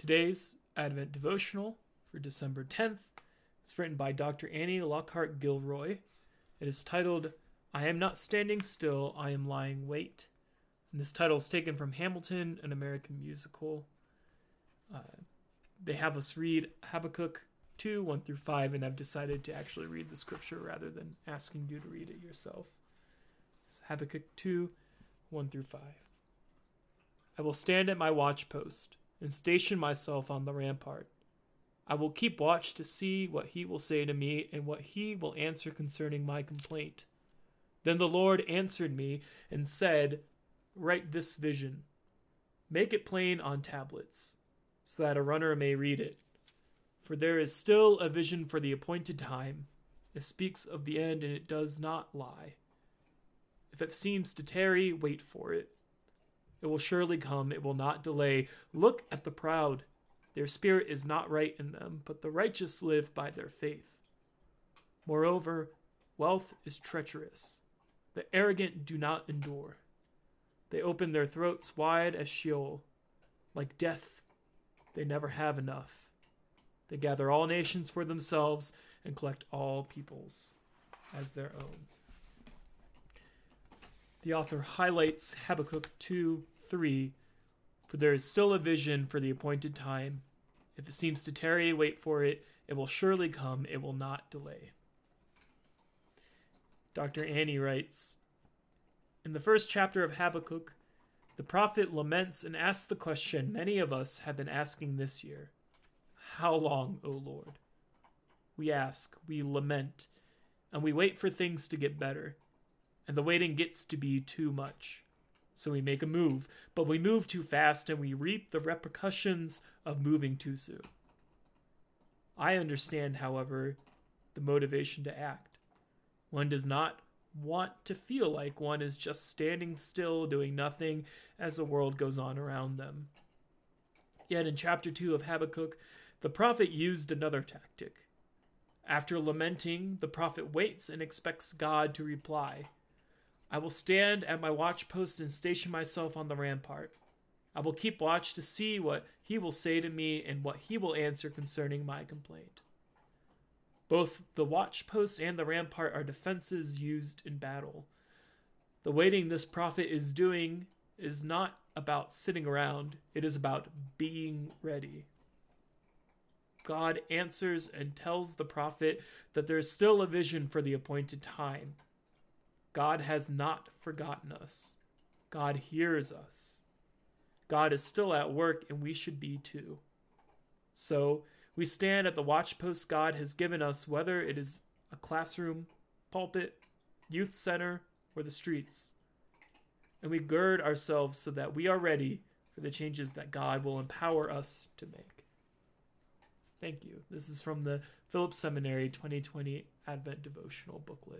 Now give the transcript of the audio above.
Today's Advent devotional for December 10th is written by Dr. Annie Lockhart Gilroy. It is titled, I Am Not Standing Still, I Am Lying Wait. And this title is taken from Hamilton, an American musical. Uh, they have us read Habakkuk 2 1 through 5, and I've decided to actually read the scripture rather than asking you to read it yourself. It's Habakkuk 2 1 through 5. I will stand at my watchpost and station myself on the rampart. I will keep watch to see what he will say to me and what he will answer concerning my complaint. Then the Lord answered me and said, Write this vision, make it plain on tablets, so that a runner may read it. For there is still a vision for the appointed time. It speaks of the end and it does not lie. If it seems to tarry, wait for it. It will surely come, it will not delay. Look at the proud. Their spirit is not right in them, but the righteous live by their faith. Moreover, wealth is treacherous. The arrogant do not endure. They open their throats wide as Sheol. Like death, they never have enough. They gather all nations for themselves and collect all peoples as their own. The author highlights Habakkuk 2 3 For there is still a vision for the appointed time. If it seems to tarry, wait for it. It will surely come, it will not delay. Dr. Annie writes In the first chapter of Habakkuk, the prophet laments and asks the question many of us have been asking this year how long, O Lord? We ask, we lament, and we wait for things to get better. And the waiting gets to be too much. So we make a move, but we move too fast and we reap the repercussions of moving too soon. I understand, however, the motivation to act. One does not want to feel like one is just standing still, doing nothing as the world goes on around them. Yet in chapter 2 of Habakkuk, the prophet used another tactic. After lamenting, the prophet waits and expects God to reply. I will stand at my watchpost and station myself on the rampart. I will keep watch to see what he will say to me and what he will answer concerning my complaint. Both the watchpost and the rampart are defenses used in battle. The waiting this prophet is doing is not about sitting around, it is about being ready. God answers and tells the prophet that there is still a vision for the appointed time. God has not forgotten us. God hears us. God is still at work, and we should be too. So, we stand at the watchpost God has given us, whether it is a classroom, pulpit, youth center, or the streets. And we gird ourselves so that we are ready for the changes that God will empower us to make. Thank you. This is from the Phillips Seminary 2020 Advent Devotional Booklet.